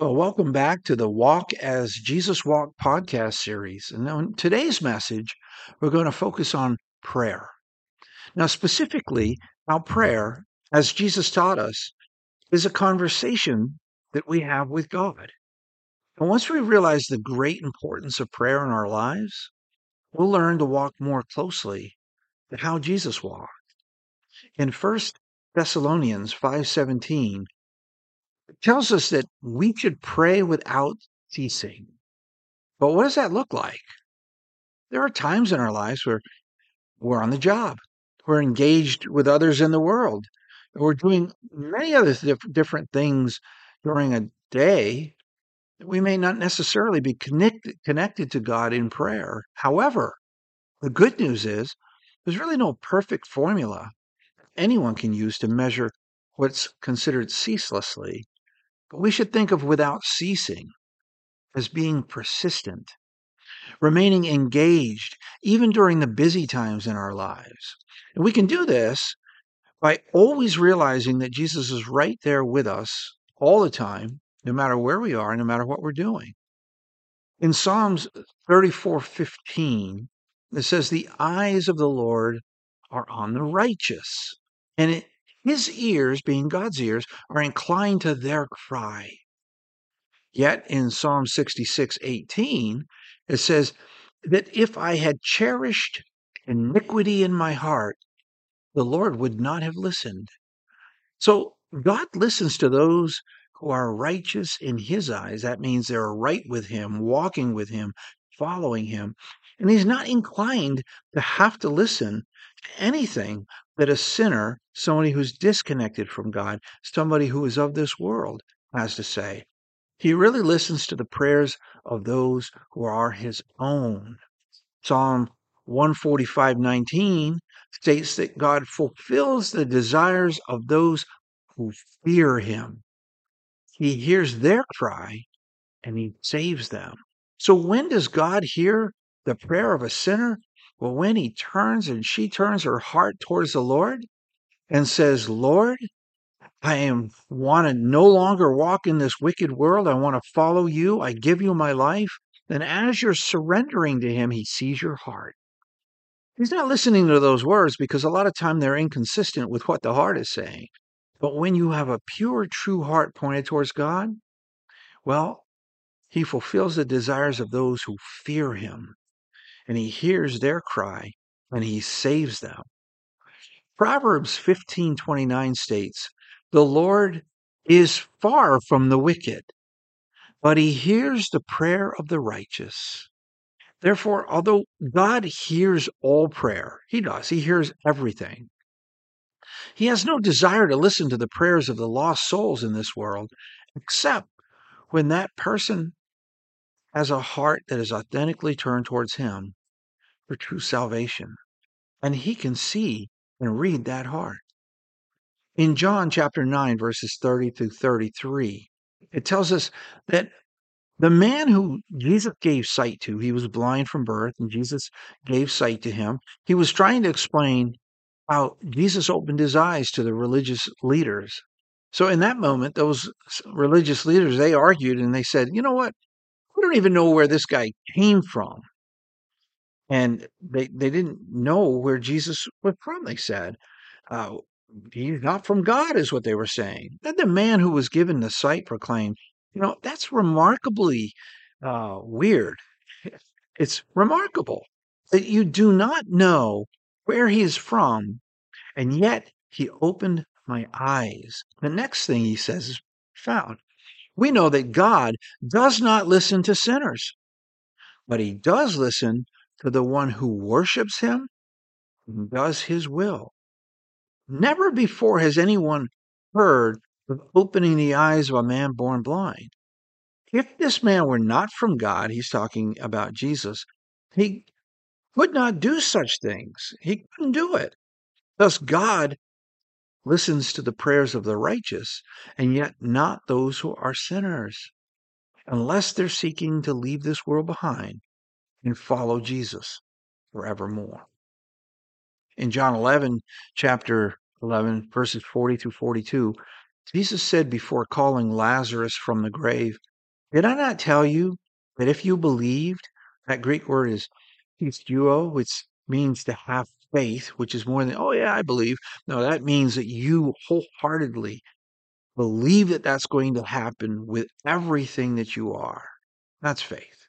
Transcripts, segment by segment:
Well, welcome back to the Walk as Jesus Walked podcast series. And on today's message, we're going to focus on prayer. Now, specifically, how prayer, as Jesus taught us, is a conversation that we have with God. And once we realize the great importance of prayer in our lives, we'll learn to walk more closely to how Jesus walked. In 1 Thessalonians 5:17, it tells us that we should pray without ceasing. But what does that look like? There are times in our lives where we're on the job, we're engaged with others in the world, we're doing many other diff- different things during a day. that We may not necessarily be connected, connected to God in prayer. However, the good news is there's really no perfect formula anyone can use to measure what's considered ceaselessly but we should think of without ceasing as being persistent, remaining engaged even during the busy times in our lives. And we can do this by always realizing that Jesus is right there with us all the time, no matter where we are, no matter what we're doing. In Psalms 34:15, it says, "The eyes of the Lord are on the righteous, and it, his ears, being God's ears, are inclined to their cry." Yet in Psalm 66 18, it says that if I had cherished iniquity in my heart, the Lord would not have listened. So God listens to those who are righteous in his eyes. That means they're right with him, walking with him, following him. And he's not inclined to have to listen to anything that a sinner, somebody who's disconnected from God, somebody who is of this world, has to say. He really listens to the prayers of those who are his own. Psalm 145:19 states that God fulfills the desires of those who fear him. He hears their cry and he saves them. So when does God hear the prayer of a sinner? Well, when he turns and she turns her heart towards the Lord and says, Lord, I am want to no longer walk in this wicked world. I want to follow you. I give you my life. Then as you're surrendering to him, he sees your heart. He's not listening to those words because a lot of time they're inconsistent with what the heart is saying. But when you have a pure, true heart pointed towards God, well, he fulfills the desires of those who fear him and he hears their cry and he saves them. Proverbs 15:29 states, "The Lord is far from the wicked, but he hears the prayer of the righteous." Therefore, although God hears all prayer, he does, he hears everything. He has no desire to listen to the prayers of the lost souls in this world, except when that person has a heart that is authentically turned towards him for true salvation. And he can see and read that heart. In John chapter 9, verses 30 through 33, it tells us that the man who Jesus gave sight to, he was blind from birth, and Jesus gave sight to him. He was trying to explain how Jesus opened his eyes to the religious leaders. So in that moment, those religious leaders, they argued and they said, you know what? We don't even know where this guy came from and they they didn't know where Jesus was from. They said, uh, "He's not from God," is what they were saying. Then the man who was given the sight proclaimed, "You know, that's remarkably uh, weird. It's remarkable that you do not know where he is from, and yet he opened my eyes." The next thing he says is found. We know that God does not listen to sinners, but he does listen to the one who worships him and does his will. Never before has anyone heard of opening the eyes of a man born blind. If this man were not from God, he's talking about Jesus, he could not do such things. He couldn't do it. Thus, God listens to the prayers of the righteous, and yet not those who are sinners, unless they're seeking to leave this world behind and follow Jesus forevermore. In John 11, chapter 11, verses 40 through 42, Jesus said before calling Lazarus from the grave, Did I not tell you that if you believed, that Greek word is pisteuo, which means to have faith, which is more than, oh, yeah, I believe. No, that means that you wholeheartedly believe that that's going to happen with everything that you are. That's faith.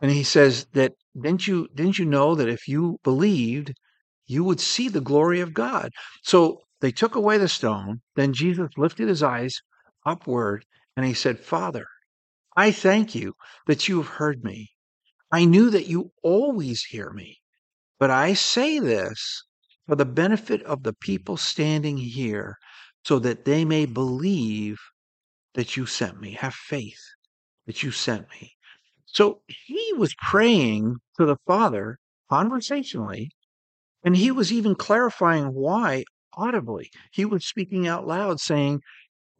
And he says that didn't you didn't you know that if you believed, you would see the glory of God. So they took away the stone. Then Jesus lifted his eyes upward and he said, Father, I thank you that you have heard me. I knew that you always hear me, but I say this for the benefit of the people standing here, so that they may believe that you sent me, have faith that you sent me. So he was praying to the Father conversationally, and he was even clarifying why audibly. He was speaking out loud, saying,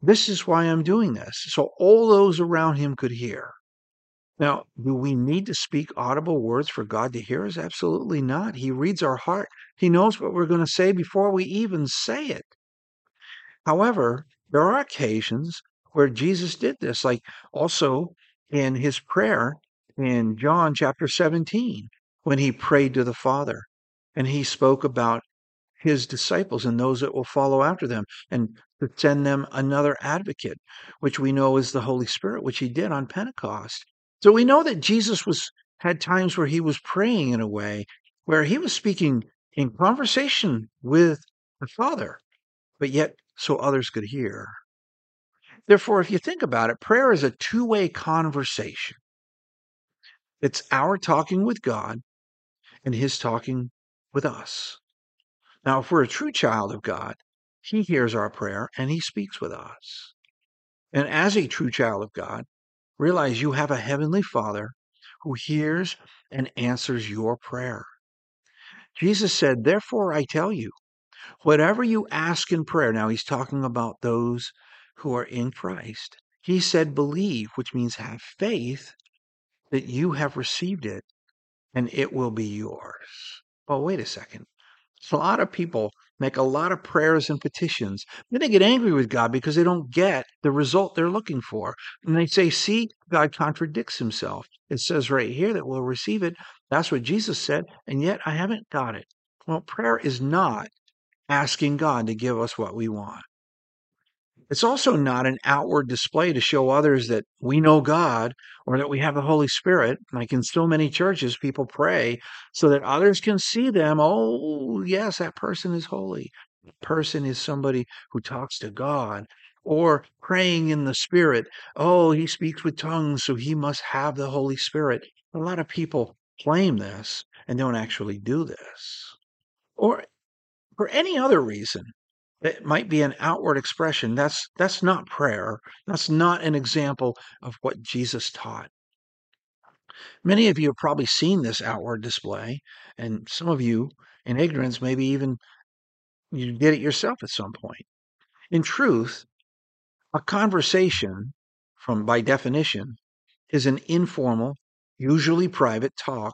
This is why I'm doing this. So all those around him could hear. Now, do we need to speak audible words for God to hear us? Absolutely not. He reads our heart. He knows what we're going to say before we even say it. However, there are occasions where Jesus did this, like also in his prayer in John chapter 17, when he prayed to the Father and he spoke about his disciples and those that will follow after them and to send them another advocate, which we know is the Holy Spirit, which he did on Pentecost. So we know that Jesus was had times where he was praying in a way where he was speaking in conversation with the Father, but yet so others could hear. Therefore, if you think about it, prayer is a two way conversation. It's our talking with God and His talking with us. Now, if we're a true child of God, He hears our prayer and He speaks with us. And as a true child of God, realize you have a heavenly Father who hears and answers your prayer. Jesus said, Therefore, I tell you, whatever you ask in prayer, now he's talking about those who are in Christ. He said, Believe, which means have faith that you have received it and it will be yours. Well, wait a second. A lot of people make a lot of prayers and petitions. Then they get angry with God because they don't get the result they're looking for. And they say, see, God contradicts himself. It says right here that we'll receive it. That's what Jesus said. And yet I haven't got it. Well, prayer is not asking God to give us what we want. It's also not an outward display to show others that we know God or that we have the Holy Spirit. Like in so many churches, people pray so that others can see them. Oh, yes, that person is holy. That person is somebody who talks to God. Or praying in the Spirit. Oh, he speaks with tongues, so he must have the Holy Spirit. A lot of people claim this and don't actually do this. Or for any other reason it might be an outward expression. That's that's not prayer. That's not an example of what jesus taught. Many of you have probably seen this outward display and some of you in ignorance maybe even you did it yourself at some point. In truth a conversation from by definition is an informal usually private talk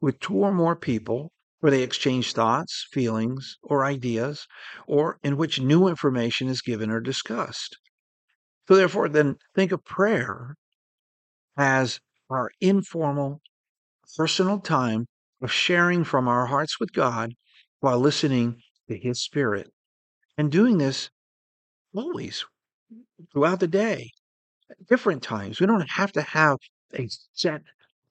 with two or more people where they exchange thoughts, feelings, or ideas, or in which new information is given or discussed. So, therefore, then think of prayer as our informal, personal time of sharing from our hearts with God while listening to His Spirit. And doing this always throughout the day, different times. We don't have to have a set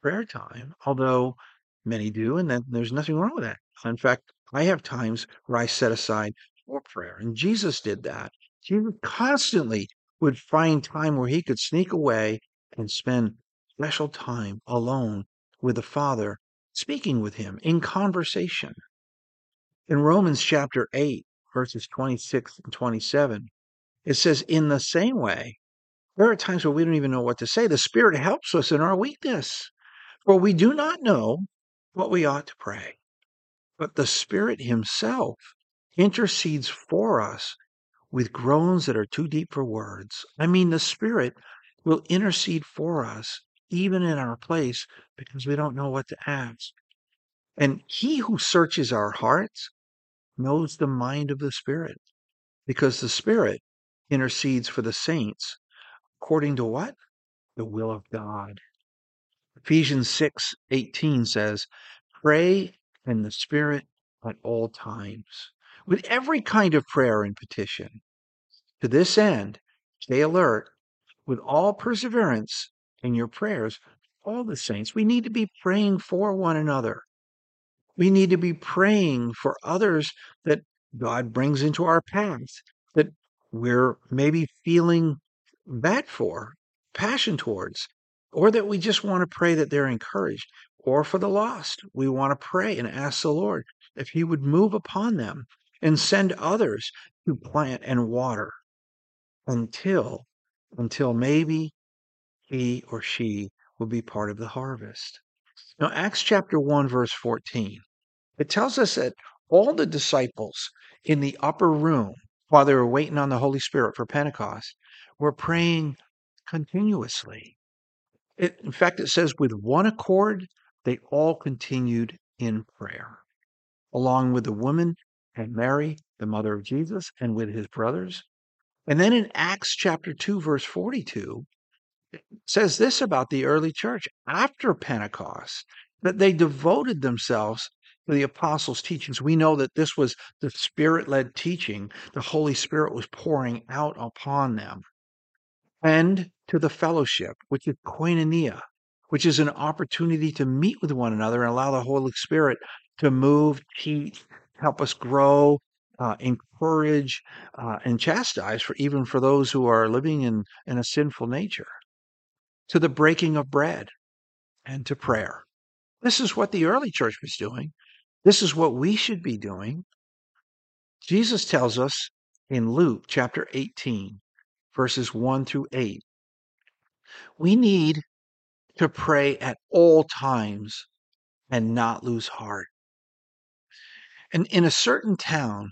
prayer time, although Many do, and then there's nothing wrong with that. In fact, I have times where I set aside for prayer, and Jesus did that. Jesus constantly would find time where he could sneak away and spend special time alone with the Father, speaking with him in conversation. In Romans chapter 8, verses 26 and 27, it says, In the same way, there are times where we don't even know what to say. The Spirit helps us in our weakness. For we do not know what we ought to pray. But the Spirit Himself intercedes for us with groans that are too deep for words. I mean, the Spirit will intercede for us even in our place because we don't know what to ask. And He who searches our hearts knows the mind of the Spirit because the Spirit intercedes for the saints according to what? the will of God. Ephesians 6:18 says, "Pray in the Spirit at all times, with every kind of prayer and petition. To this end, stay alert with all perseverance in your prayers, all the saints. We need to be praying for one another. We need to be praying for others that God brings into our path that we're maybe feeling bad for, passion towards, or that we just want to pray that they're encouraged, or for the lost. We want to pray and ask the Lord if He would move upon them and send others to plant and water until until maybe he or she will be part of the harvest. Now, Acts chapter 1, verse 14, it tells us that all the disciples in the upper room, while they were waiting on the Holy Spirit for Pentecost, were praying continuously. It, in fact, it says, with one accord, they all continued in prayer, along with the woman and Mary, the mother of Jesus, and with his brothers. And then in Acts chapter 2, verse 42, it says this about the early church after Pentecost that they devoted themselves to the apostles' teachings. We know that this was the spirit led teaching, the Holy Spirit was pouring out upon them, and to the fellowship, which is koinonia, which is an opportunity to meet with one another and allow the Holy Spirit to move, teach, help us grow, uh, encourage uh, and chastise for even for those who are living in, in a sinful nature, to the breaking of bread and to prayer. This is what the early church was doing. This is what we should be doing. Jesus tells us in Luke chapter 18, verses 1 through 8, we need to pray at all times and not lose heart. And in a certain town,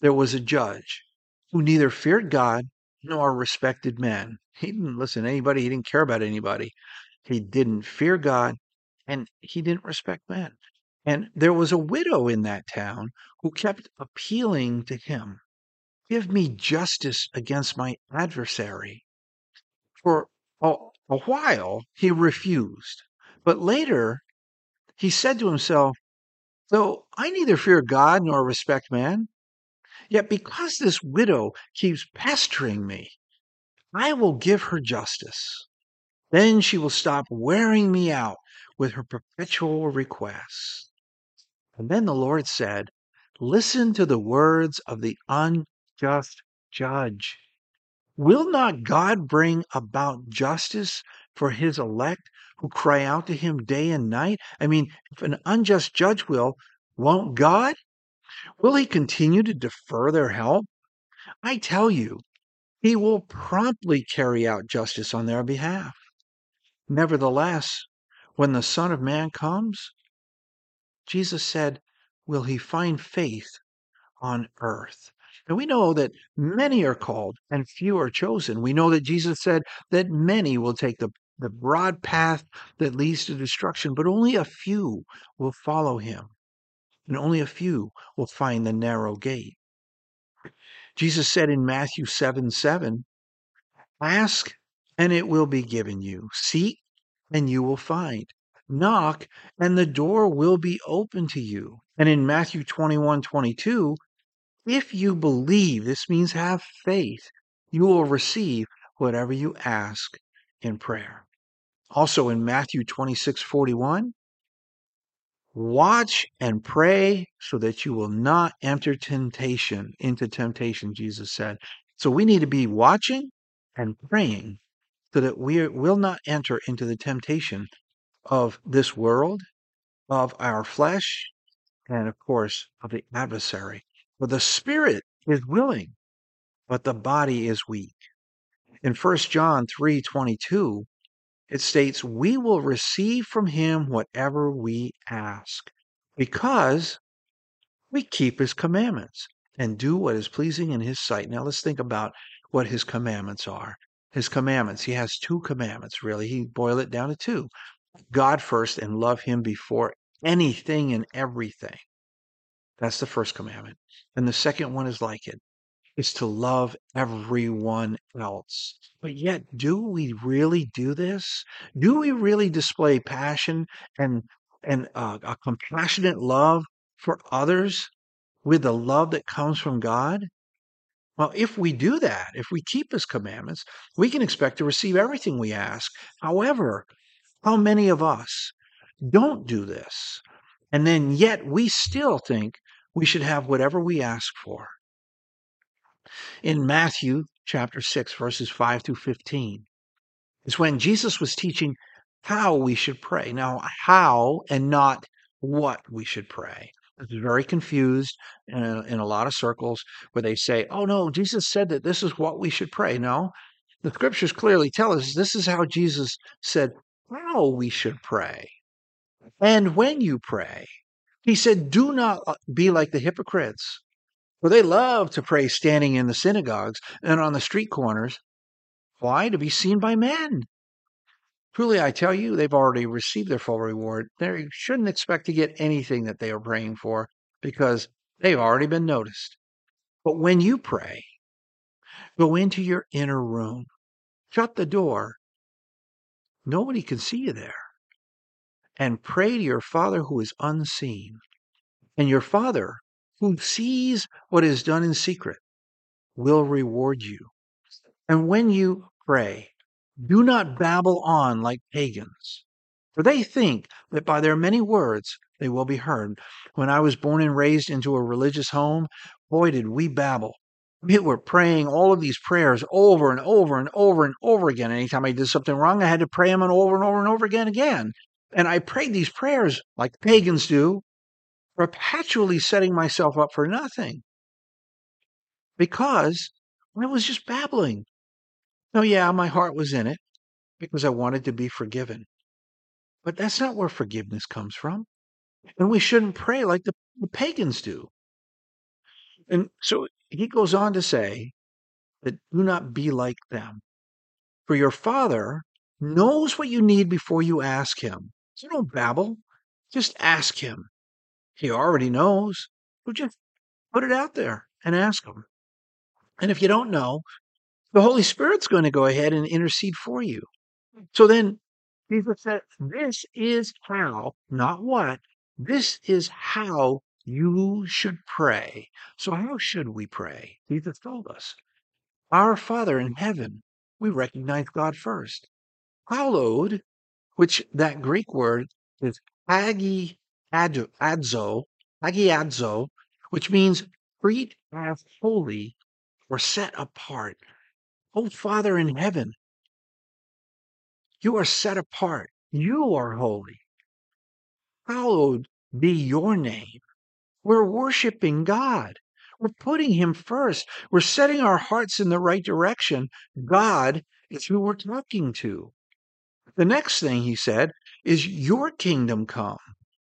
there was a judge who neither feared God nor respected men. He didn't listen to anybody, he didn't care about anybody. He didn't fear God and he didn't respect men. And there was a widow in that town who kept appealing to him Give me justice against my adversary. For a, a while he refused, but later he said to himself, Though I neither fear God nor respect man, Yet because this widow keeps pestering me, I will give her justice. Then she will stop wearing me out with her perpetual requests. And then the Lord said, Listen to the words of the unjust judge. Will not God bring about justice for his elect who cry out to him day and night? I mean, if an unjust judge will, won't God? Will he continue to defer their help? I tell you, he will promptly carry out justice on their behalf. Nevertheless, when the Son of Man comes, Jesus said, Will he find faith on earth? And we know that many are called and few are chosen. We know that Jesus said that many will take the, the broad path that leads to destruction, but only a few will follow him and only a few will find the narrow gate. Jesus said in Matthew 7 7, Ask and it will be given you. Seek and you will find. Knock and the door will be open to you. And in Matthew 21 22, if you believe, this means have faith, you will receive whatever you ask in prayer. Also in Matthew 26 41, Watch and pray so that you will not enter temptation, into temptation, Jesus said. So we need to be watching and praying so that we will not enter into the temptation of this world, of our flesh, and of course of the adversary. For the spirit is willing, but the body is weak. In 1 John 3:22, it states, We will receive from him whatever we ask because we keep his commandments and do what is pleasing in his sight. Now let's think about what his commandments are. His commandments, he has two commandments, really. He boiled it down to two God first and love him before anything and everything. That's the first commandment. And the second one is like it is to love everyone else. But yet, do we really do this? Do we really display passion and and uh, a compassionate love for others with the love that comes from God? Well, if we do that, if we keep his commandments, we can expect to receive everything we ask. However, how many of us don't do this? And then yet we still think we should have whatever we ask for. In Matthew chapter 6, verses 5 through 15, is when Jesus was teaching how we should pray. Now, how and not what we should pray. It's very confused in a, in a lot of circles where they say, oh no, Jesus said that this is what we should pray. No, the scriptures clearly tell us this is how Jesus said how we should pray. And when you pray, he said, do not uh, be like the hypocrites, for they love to pray standing in the synagogues and on the street corners. Why? To be seen by men. Truly, I tell you, they've already received their full reward. They shouldn't expect to get anything that they are praying for because they've already been noticed. But when you pray, go into your inner room, shut the door. Nobody can see you there. And pray to your Father who is unseen. And your Father, who sees what is done in secret, will reward you. And when you pray, do not babble on like pagans, for they think that by their many words they will be heard. When I was born and raised into a religious home, boy, did we babble. We were praying all of these prayers over and over and over and over again. Anytime I did something wrong, I had to pray them over and over and over again again. And I prayed these prayers like pagans do, perpetually setting myself up for nothing because I was just babbling. Oh, yeah, my heart was in it because I wanted to be forgiven. But that's not where forgiveness comes from. And we shouldn't pray like the, the pagans do. And so he goes on to say that do not be like them. For your father knows what you need before you ask him. So don't babble. Just ask him. He already knows. So just put it out there and ask him. And if you don't know, the Holy Spirit's going to go ahead and intercede for you. Hmm. So then Jesus said, This is how, not what, this is how you should pray. So, how should we pray? Jesus told us. Our Father in heaven, we recognize God first. Hallowed, which that Greek word is agi adzo, agiadzo, which means treat as holy or set apart. Oh, Father in heaven, you are set apart. You are holy. Hallowed be your name. We're worshiping God. We're putting Him first. We're setting our hearts in the right direction. God is who we're talking to. The next thing He said is, Your kingdom come,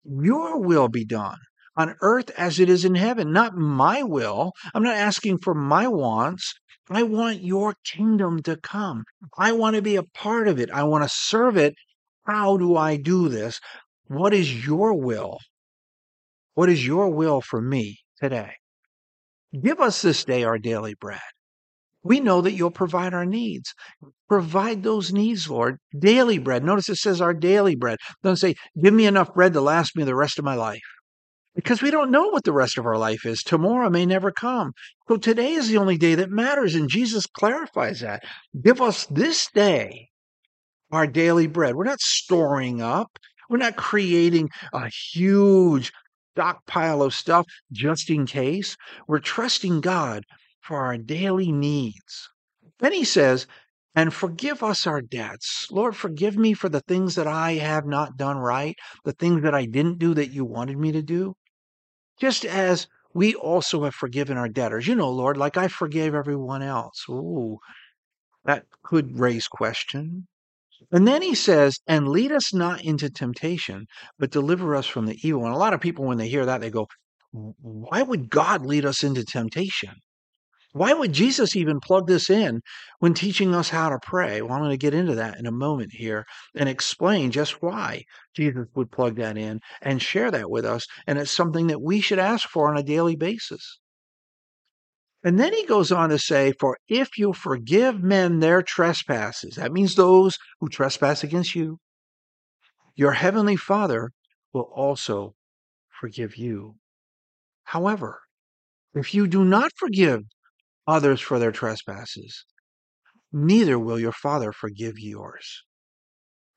your will be done on earth as it is in heaven, not my will. I'm not asking for my wants. I want your kingdom to come. I want to be a part of it. I want to serve it. How do I do this? What is your will? What is your will for me today? Give us this day our daily bread. We know that you'll provide our needs. Provide those needs, Lord. Daily bread. Notice it says our daily bread. Don't say, give me enough bread to last me the rest of my life because we don't know what the rest of our life is. Tomorrow may never come. So today is the only day that matters. And Jesus clarifies that. Give us this day our daily bread. We're not storing up, we're not creating a huge stockpile of stuff just in case. We're trusting God for our daily needs. Then he says, and forgive us our debts. Lord, forgive me for the things that I have not done right, the things that I didn't do that you wanted me to do just as we also have forgiven our debtors. You know, Lord, like I forgave everyone else. Ooh, that could raise question. And then he says, and lead us not into temptation, but deliver us from the evil. And a lot of people, when they hear that, they go, why would God lead us into temptation? Why would Jesus even plug this in when teaching us how to pray? Well, I'm going to get into that in a moment here and explain just why Jesus would plug that in and share that with us. And it's something that we should ask for on a daily basis. And then he goes on to say, For if you forgive men their trespasses, that means those who trespass against you, your heavenly Father will also forgive you. However, if you do not forgive others for their trespasses, neither will your Father forgive yours.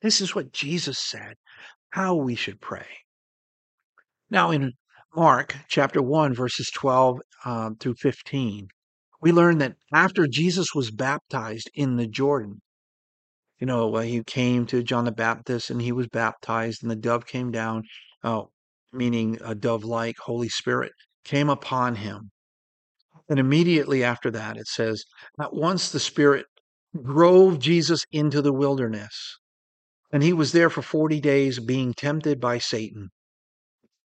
This is what Jesus said, how we should pray. Now, in Mark chapter 1, verses 12 um, through 15, we learn that after Jesus was baptized in the Jordan, you know, he came to John the Baptist and he was baptized, and the dove came down, uh, meaning a dove like Holy Spirit came upon him. And immediately after that, it says, at once the Spirit drove Jesus into the wilderness. And he was there for 40 days being tempted by Satan.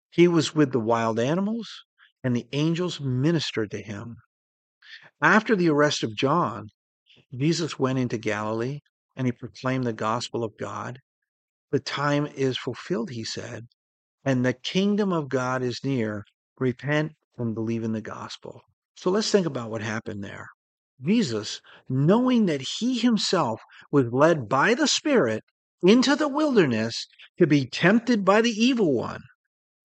He was with the wild animals, and the angels ministered to him. After the arrest of John, Jesus went into Galilee and he proclaimed the gospel of God. The time is fulfilled, he said, and the kingdom of God is near. Repent and believe in the gospel. So let's think about what happened there. Jesus, knowing that he himself was led by the Spirit into the wilderness to be tempted by the evil one,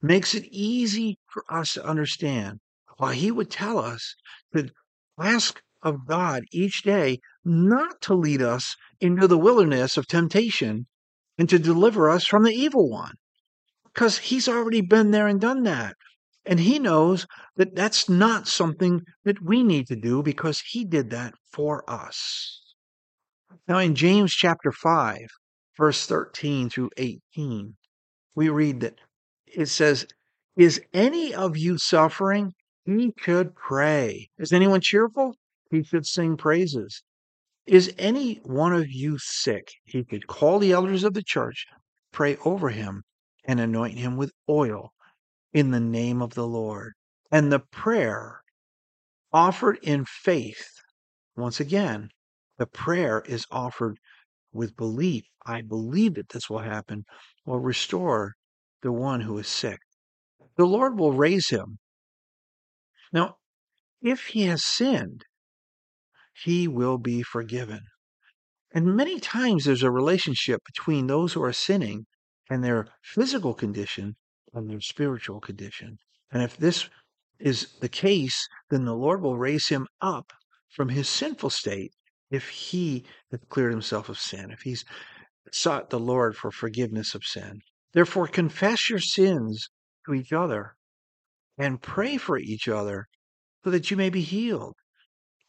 makes it easy for us to understand why he would tell us to ask of God each day not to lead us into the wilderness of temptation and to deliver us from the evil one. Because he's already been there and done that. And he knows that that's not something that we need to do because he did that for us. Now, in James chapter 5, verse 13 through 18, we read that it says, Is any of you suffering? He should pray. Is anyone cheerful? He should sing praises. Is any one of you sick? He could call the elders of the church, pray over him, and anoint him with oil in the name of the Lord. And the prayer offered in faith, once again, the prayer is offered with belief. I believe that this will happen, will restore the one who is sick. The Lord will raise him. Now, if he has sinned, he will be forgiven. And many times there's a relationship between those who are sinning and their physical condition and their spiritual condition. And if this is the case, then the Lord will raise him up from his sinful state if he has cleared himself of sin, if he's sought the Lord for forgiveness of sin. Therefore, confess your sins to each other and pray for each other so that you may be healed.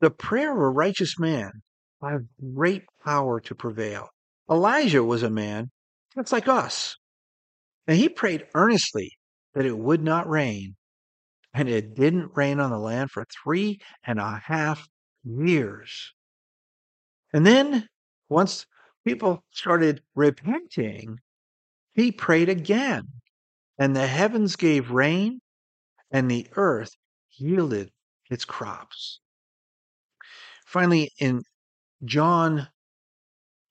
The prayer of a righteous man has great power to prevail. Elijah was a man just like us. And he prayed earnestly that it would not rain. And it didn't rain on the land for three and a half years. And then, once people started repenting, he prayed again. And the heavens gave rain, and the earth yielded its crops. Finally, in John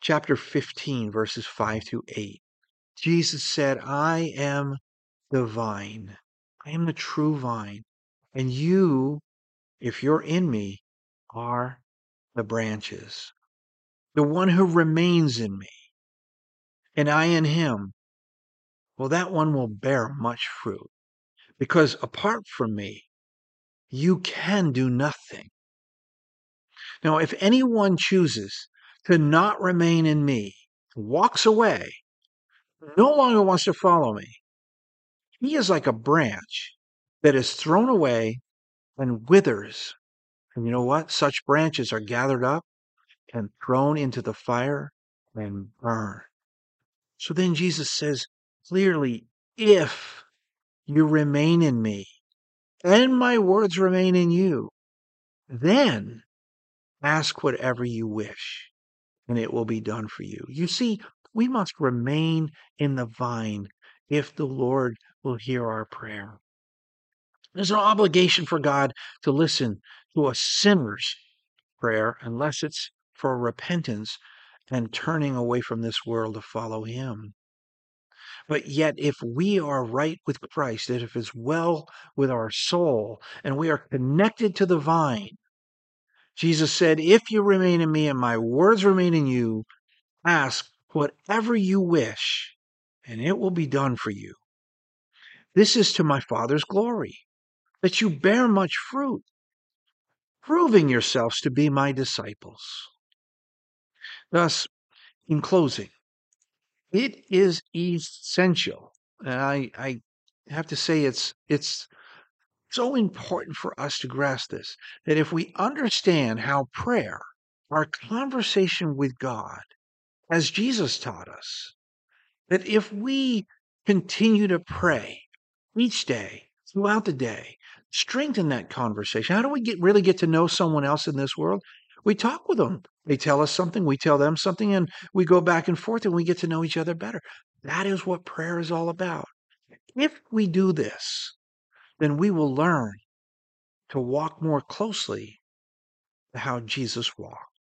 chapter 15, verses 5 through 8, Jesus said, I am the vine. I am the true vine. And you, if you're in me, are the branches. The one who remains in me, and I in him, well, that one will bear much fruit. Because apart from me, you can do nothing. Now, if anyone chooses to not remain in me, walks away, no longer wants to follow me, he is like a branch that is thrown away and withers. And you know what? Such branches are gathered up and thrown into the fire and burn. So then Jesus says clearly, if you remain in me and my words remain in you, then ask whatever you wish and it will be done for you. You see, we must remain in the vine if the Lord will hear our prayer. There's no obligation for God to listen to a sinner's prayer unless it's for repentance and turning away from this world to follow Him. But yet, if we are right with Christ, and if it's well with our soul, and we are connected to the vine, Jesus said, If you remain in me and my words remain in you, ask whatever you wish, and it will be done for you. This is to my Father's glory, that you bear much fruit, proving yourselves to be my disciples. Thus, in closing, it is essential, and I, I have to say it's it's so important for us to grasp this that if we understand how prayer, our conversation with God, as Jesus taught us, that if we continue to pray each day, throughout the day, strengthen that conversation. How do we get really get to know someone else in this world? We talk with them. They tell us something, we tell them something, and we go back and forth and we get to know each other better. That is what prayer is all about. If we do this, then we will learn to walk more closely to how Jesus walked.